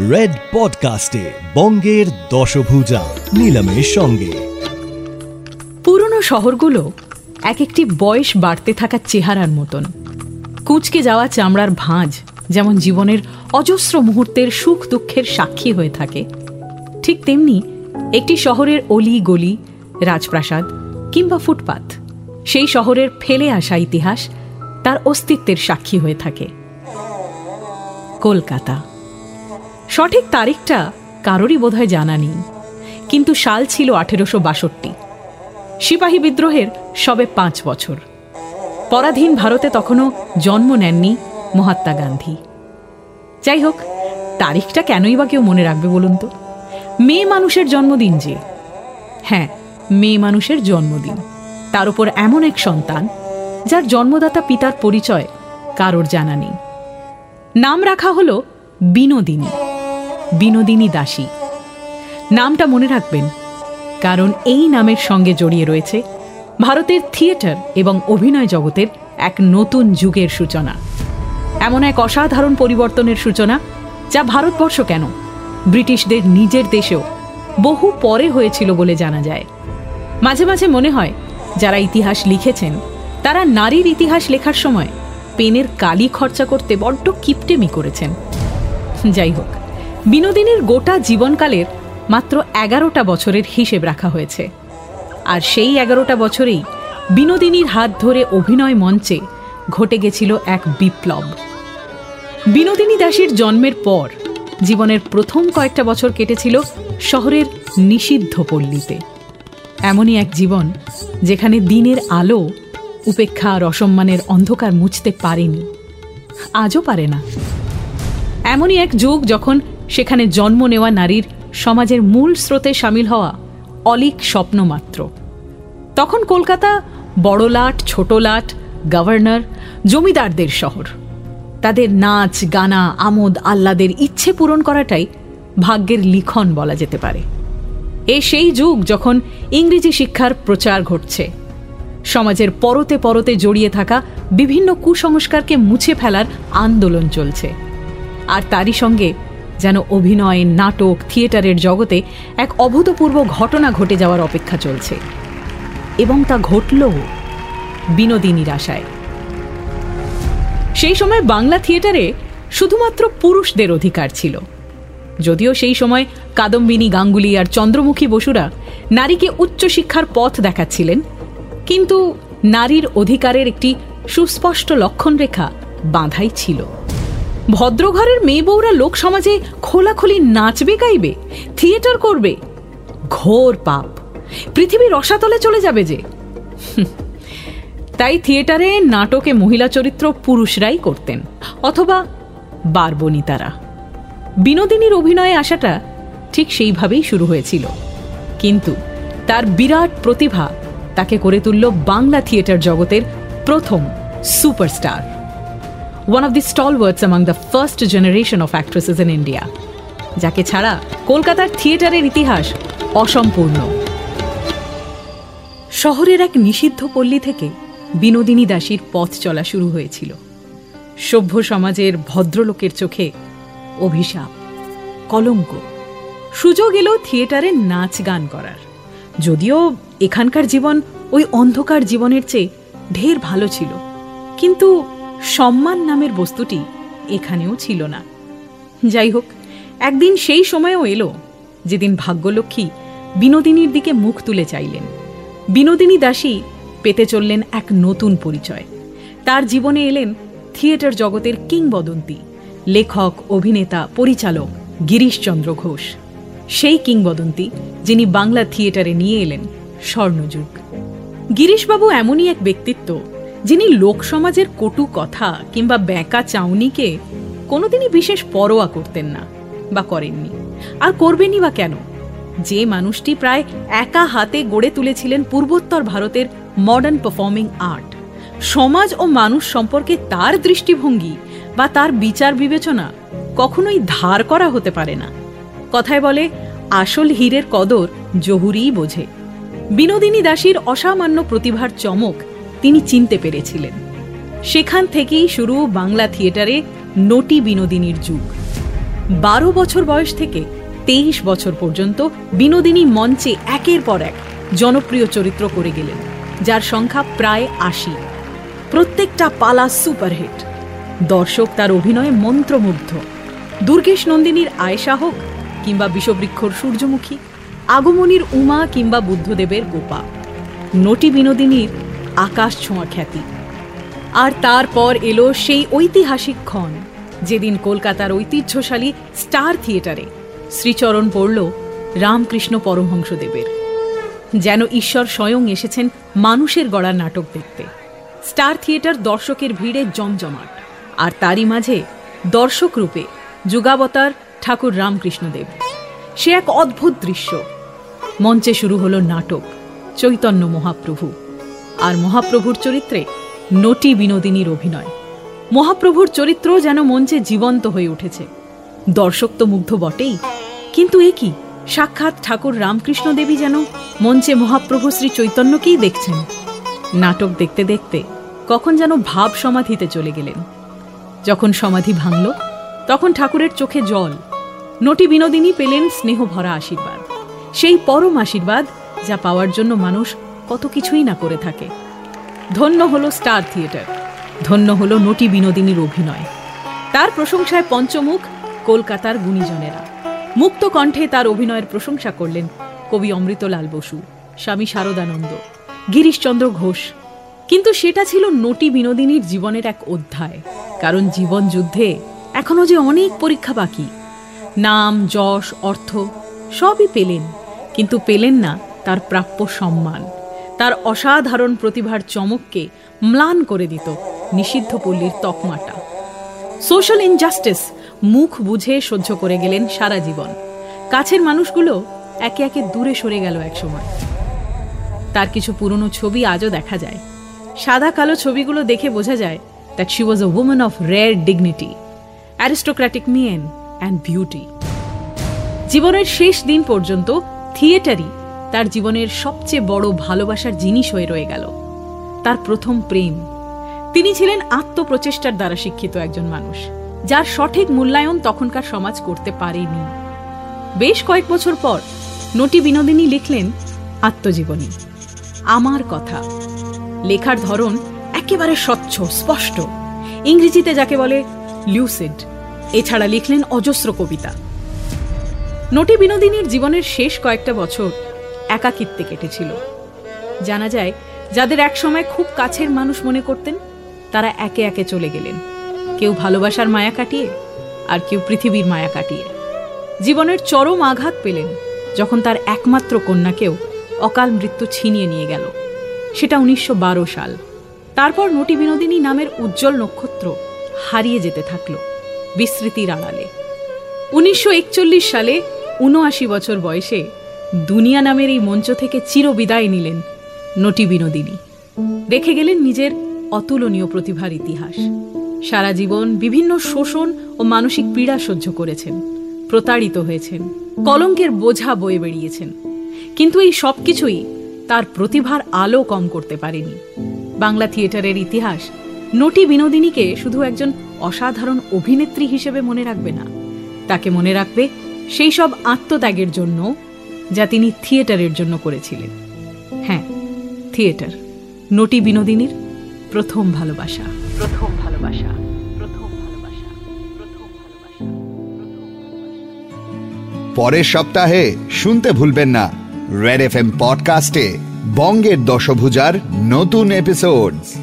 Red পডকাস্টে বঙ্গের দশভুজা নিলামের সঙ্গে। পুরনো শহরগুলো এক একটি বয়স বাড়তে থাকা চেহারার মতন। কুচকে যাওয়া চামড়ার ভাঁজ যেমন জীবনের অজস্র মুহূর্তের সুখ দুঃখের সাক্ষী হয়ে থাকে, ঠিক তেমনি একটি শহরের অলি গলি রাজপ্রাসাদ কিংবা ফুটপাত, সেই শহরের ফেলে আসা ইতিহাস তার অস্তিত্বের সাক্ষী হয়ে থাকে। কলকাতা। সঠিক তারিখটা কারোরই বোধহয় জানা নেই। কিন্তু সাল ছিল আঠেরোশো বাষট্টি। সিপাহী বিদ্রোহের সবে পাঁচ বছর। পরাধীন ভারতে তখনও জন্ম নেননি মহাত্মা গান্ধী। যাই হোক, তারিখটা কেনই বা কেউ মনে রাখবে বলুন তো? মেয়ে মানুষের জন্মদিন যে। হ্যাঁ মেয়ে মানুষের জন্মদিন। তার উপর এমন এক সন্তান, যার জন্মদাতা পিতার পরিচয় কারোর জানা নেই। নাম রাখা হলো বিনোদিনী। বিনোদিনী দাসী। নামটা মনে রাখবেন, কারণ এই নামের সঙ্গে জড়িয়ে রয়েছে ভারতের থিয়েটার এবং অভিনয় জগতের এক নতুন যুগের সূচনা। এমন এক অসাধারণ পরিবর্তনের সূচনা, যা ভারতবর্ষ কেন? ব্রিটিশদের নিজের দেশেও বহু পরে হয়েছিল বলে জানা যায়। মাঝে মাঝে মনে হয়, যারা ইতিহাস লিখেছেন, তারা নারীর ইতিহাস লেখার সময় পেনের কালি খরচা করতে বড্ড কিপটেমি করেছেন। যাই হোক বিনোদিনীর গোটা জীবনকালের মাত্র এগারোটা বছরের হিসেব রাখা হয়েছে। আর সেই এগারোটা বছরেই বিনোদিনীর হাত ধরে অভিনয় মঞ্চে ঘটে গেছিল এক বিপ্লব। বিনোদিনী দাসীর জন্মের পর জীবনের প্রথম কয়েকটা বছর কেটেছিল শহরের নিষিদ্ধ পল্লীতে। এমনই এক জীবন যেখানে দিনের আলো, উপেক্ষা আর অসম্মানের অন্ধকার মুছতে পারেনি। আজও পারে না। এমনই এক যুগ যখন সেখানে জন্ম নেওয়া নারীর সমাজের মূল স্রোতে সামিল হওয়া অলিক স্বপ্ন মাত্র তখন কলকাতা বড়লাট, ছোটলাট, গভর্নর, জমিদারদের শহর। তাদের নাচ, গানা, আমোদ, আহ্লাদের ইচ্ছে পূরণ করাটাই ভাগ্যের লিখন বলা যেতে পারে। এ সেই যুগ যখন ইংরেজি শিক্ষার প্রচার ঘটছে। সমাজের পরতে পরতে জড়িয়ে থাকা বিভিন্ন কুসংস্কারকে মুছে ফেলার আন্দোলন চলছে। আর তারই সঙ্গে যেন অভিনয়, নাটক, থিয়েটারের জগতে এক অভূতপূর্ব ঘটনা ঘটে যাওয়ার অপেক্ষা চলছে। এবং তা ঘটল বিনোদিনীর আশায়। সেই সময় বাংলা থিয়েটারে শুধুমাত্র পুরুষদের অধিকার ছিল। যদিও সেই সময় কাদম্বিনী গাঙ্গুলি আর চন্দ্রমুখী বসুরা নারীকে উচ্চশিক্ষার পথ দেখাচ্ছিলেন, কিন্তু নারীর অধিকারের একটি সুস্পষ্ট লক্ষণ রেখা বাঁধাই ছিল। ভদ্রঘরের মেয়ে বউরা লোক সমাজে খোলাখুলি নাচবে, গাইবে, থিয়েটার করবে। ঘোর পাপ। পৃথিবীর রসাতলে চলে যাবে যে। তাই থিয়েটারে নাটকে মহিলা চরিত্র পুরুষরাই করতেন, অথবা বারবনিতারা বিনোদিনীর অভিনয়ে আসাটা ঠিক সেইভাবেই শুরু হয়েছিল। কিন্তু তার বিরাট প্রতিভা তাকে করে তুলল বাংলা থিয়েটার জগতের প্রথম superstar. Of the stalwarts among the first generation of actresses in India যাকে ছাড়া কলকাতার থিয়েটারের ইতিহাস অসম্পূর্ণ। শহরের এক নিষিদ্ধ পল্লী থেকে বিনোদিনী দাসীর পথ চলা শুরু হয়েছিল। সভ্য সমাজের ভদ্রলোকের চোখে অভিশাপ, কলঙ্ক, সুযোগ এলো থিয়েটারে নাচ গান করার। যদিও এখানকার জীবন ওই অন্ধকার জীবনের চেয়ে ঢের ভালো ছিল। কিন্তু সম্মান নামের বস্তুটি এখানেও ছিল না। যাই হোক একদিন সেই সময়ও এলো যেদিন ভাগ্যলক্ষ্মী বিনোদিনীর দিকে মুখ তুলে চাইলেন। বিনোদিনী দাসী পেতে চললেন এক নতুন পরিচয়। তার জীবনে এলেন থিয়েটার জগতের কিংবদন্তি, লেখক, অভিনেতা, পরিচালক গিরিশচন্দ্র ঘোষ। সেই কিংবদন্তি যিনি বাংলা থিয়েটারে নিয়ে এলেন স্বর্ণযুগ। গিরিশবাবু এমনই এক ব্যক্তিত্ব যিনি লোকসমাজের কটু কথা কিংবা ব্যাঁকা চাউনিকে কোনোদিনই বিশেষ পরোয়া করতেন না বা করেননি। আর করবেনই বা কেন? যে মানুষটি প্রায় একা হাতে গড়ে তুলেছিলেন পূর্বোত্তর ভারতের মডার্ন পারফর্মিং আর্ট সমাজ ও মানুষ সম্পর্কে তার দৃষ্টিভঙ্গি বা তার বিচার বিবেচনা কখনোই ধার করা হতে পারে না। কথায় বলে, আসল হীরের কদর জহুরিই বোঝে। বিনোদিনী দাসীর অসামান্য প্রতিভার চমক তিনি চিনতে পেরেছিলেন। সেখান থেকেই শুরু বাংলা থিয়েটারে নটি বিনোদিনীর যুগ। বারো বছর বয়স থেকে তেইশ বছর পর্যন্ত বিনোদিনী মঞ্চে একের পর এক জনপ্রিয় চরিত্র করে গেলেন, যার সংখ্যা প্রায় আশি। প্রত্যেকটা পালা সুপারহিট। দর্শক তার অভিনয়ে মন্ত্রমুগ্ধ। দুর্গেশ নন্দিনীর আয়েশা হোক কিংবা বিষবৃক্ষর সূর্যমুখী, আগমনীর উমা কিংবা বুদ্ধদেবের গোপা। নটি বিনোদিনীর আকাশ ছোঁয়া খ্যাতি। আর তারপর এলো সেই ঐতিহাসিক ক্ষণ। যেদিন কলকাতার ঐতিহ্যশালী স্টার থিয়েটারে শ্রীচরণ পড়ল রামকৃষ্ণ পরমহংসদেবের। যেন ঈশ্বর স্বয়ং এসেছেন মানুষের গড়া নাটক দেখতে। স্টার থিয়েটার দর্শকের ভিড়ে জমজমাট। আর তারই মাঝে দর্শক রূপে যুগাবতার ঠাকুর রামকৃষ্ণদেব। সে এক অদ্ভুত দৃশ্য। মঞ্চে শুরু হলো নাটক, চৈতন্য মহাপ্রভু। আর মহাপ্রভুর চরিত্রে নটি বিনোদিনীর অভিনয়। মহাপ্রভুর চরিত্র যেন মঞ্চে জীবন্ত হয়ে উঠেছে। দর্শক তো মুগ্ধ বটেই। কিন্তু এ কি? সাক্ষাৎ ঠাকুর রামকৃষ্ণ দেবী যেন মঞ্চে মহাপ্রভু শ্রী চৈতন্যকেই দেখছেন। নাটক দেখতে দেখতে কখন যেন ভাব সমাধিতে চলে গেলেন। যখন সমাধি ভাঙল, তখন ঠাকুরের চোখে জল। নটি বিনোদিনী পেলেন স্নেহ ভরা আশীর্বাদ। সেই পরম আশীর্বাদ যা পাওয়ার জন্য মানুষ কত কিছুই না করে থাকে। ধন্য হলো স্টার থিয়েটার, ধন্য হলো নটি বিনোদিনীর অভিনয়। তার প্রশংসায় পঞ্চমুখ, কলকাতার গুণীজনেরা। মুক্ত কণ্ঠে তার অভিনয়ের প্রশংসা করলেন কবি অমৃতলাল বসু, স্বামী শারদানন্দ, গিরিশচন্দ্র ঘোষ। কিন্তু সেটা ছিল নটি বিনোদিনীর জীবনের এক অধ্যায়, কারণ জীবন যুদ্ধে এখনও যে অনেক পরীক্ষা বাকি। নাম, যশ, অর্থ সবই পেলেন, কিন্তু পেলেন না তার প্রাপ্য সম্মান। তার অসাধারণ প্রতিভার চমককে ম্লান করে দিত নিষিদ্ধ পল্লীর তকমাটা। সোশ্যাল ইনজাস্টিস মুখ বুঝে সহ্য করে গেলেন সারা জীবন। কাছের মানুষগুলো একে একে দূরে সরে গেল একসময় তার কিছু পুরনো ছবি আজও দেখা যায়। সাদা কালো ছবিগুলো দেখে বোঝা যায় that she was a woman of rare dignity aristocratic mien and beauty জীবনের শেষ দিন পর্যন্ত থিয়েটারই তার জীবনের সবচেয়ে বড় ভালোবাসার জিনিস হয়ে রয়ে গেল। তার প্রথম প্রেম। তিনি ছিলেন আত্মপ্রচেষ্টার দ্বারা শিক্ষিত একজন মানুষ, যার সঠিক মূল্যায়ন তখনকার সমাজ করতে পারেনি। বেশ কয়েক বছর পর নটি বিনোদিনী লিখলেন আত্মজীবনী, আমার কথা। লেখার ধরন একেবারে স্বচ্ছ, স্পষ্ট। ইংরেজিতে যাকে বলে লিউসিড এছাড়া লিখলেন অজস্র কবিতা। নটি বিনোদিনীর জীবনের শেষ কয়েকটা বছর একাকিত্বে কেটেছিল। জানা যায়, যাদের একসময় খুব কাছের মানুষ মনে করতেন, তারা একে একে চলে গেলেন। কেউ ভালোবাসার মায়া কাটিয়ে, আর কেউ পৃথিবীর মায়া কাটিয়ে। জীবনের চরম আঘাত পেলেন যখন তার একমাত্র কন্যাকেও অকাল মৃত্যু ছিনিয়ে নিয়ে গেল। সেটা উনিশশো বারো সাল। তারপর নটি বিনোদিনী নামের উজ্জ্বল নক্ষত্র হারিয়ে যেতে থাকল বিস্মৃতির আড়ালে। উনিশশো একচল্লিশ সালে উনআশি বছর বয়সে দুনিয়া নামের এই মঞ্চ থেকে চিরবিদায় নিলেন নটি বিনোদিনী। রেখে গেলেন নিজের অতুলনীয় প্রতিভার ইতিহাস। সারা জীবন বিভিন্ন শোষণ ও মানসিক পীড়া সহ্য করেছেন, প্রতারিত হয়েছেন, কলঙ্কের বোঝা বয়ে বেরিয়েছেন কিন্তু এই সব কিছুই তার প্রতিভার আলো কম করতে পারেনি। বাংলা থিয়েটারের ইতিহাস নটি বিনোদিনীকে শুধু একজন অসাধারণ অভিনেত্রী হিসেবে মনে রাখবে না। তাকে মনে রাখবে সেই সব আত্মত্যাগের জন্য যা তিনি থিয়েটারের জন্য করেছিলেন। হ্যাঁ থিয়েটার। নটি বিনোদিনীর প্রথম ভালোবাসা। প্রথম ভালোবাসা। প্রথম ভালোবাসা। প্রথম ভালোবাসা। পরের সপ্তাহে শুনতে ভুলবেন না রেড এফ এম পডকাস্টে বঙ্গের দশভুজার নতুন এপিসোডস।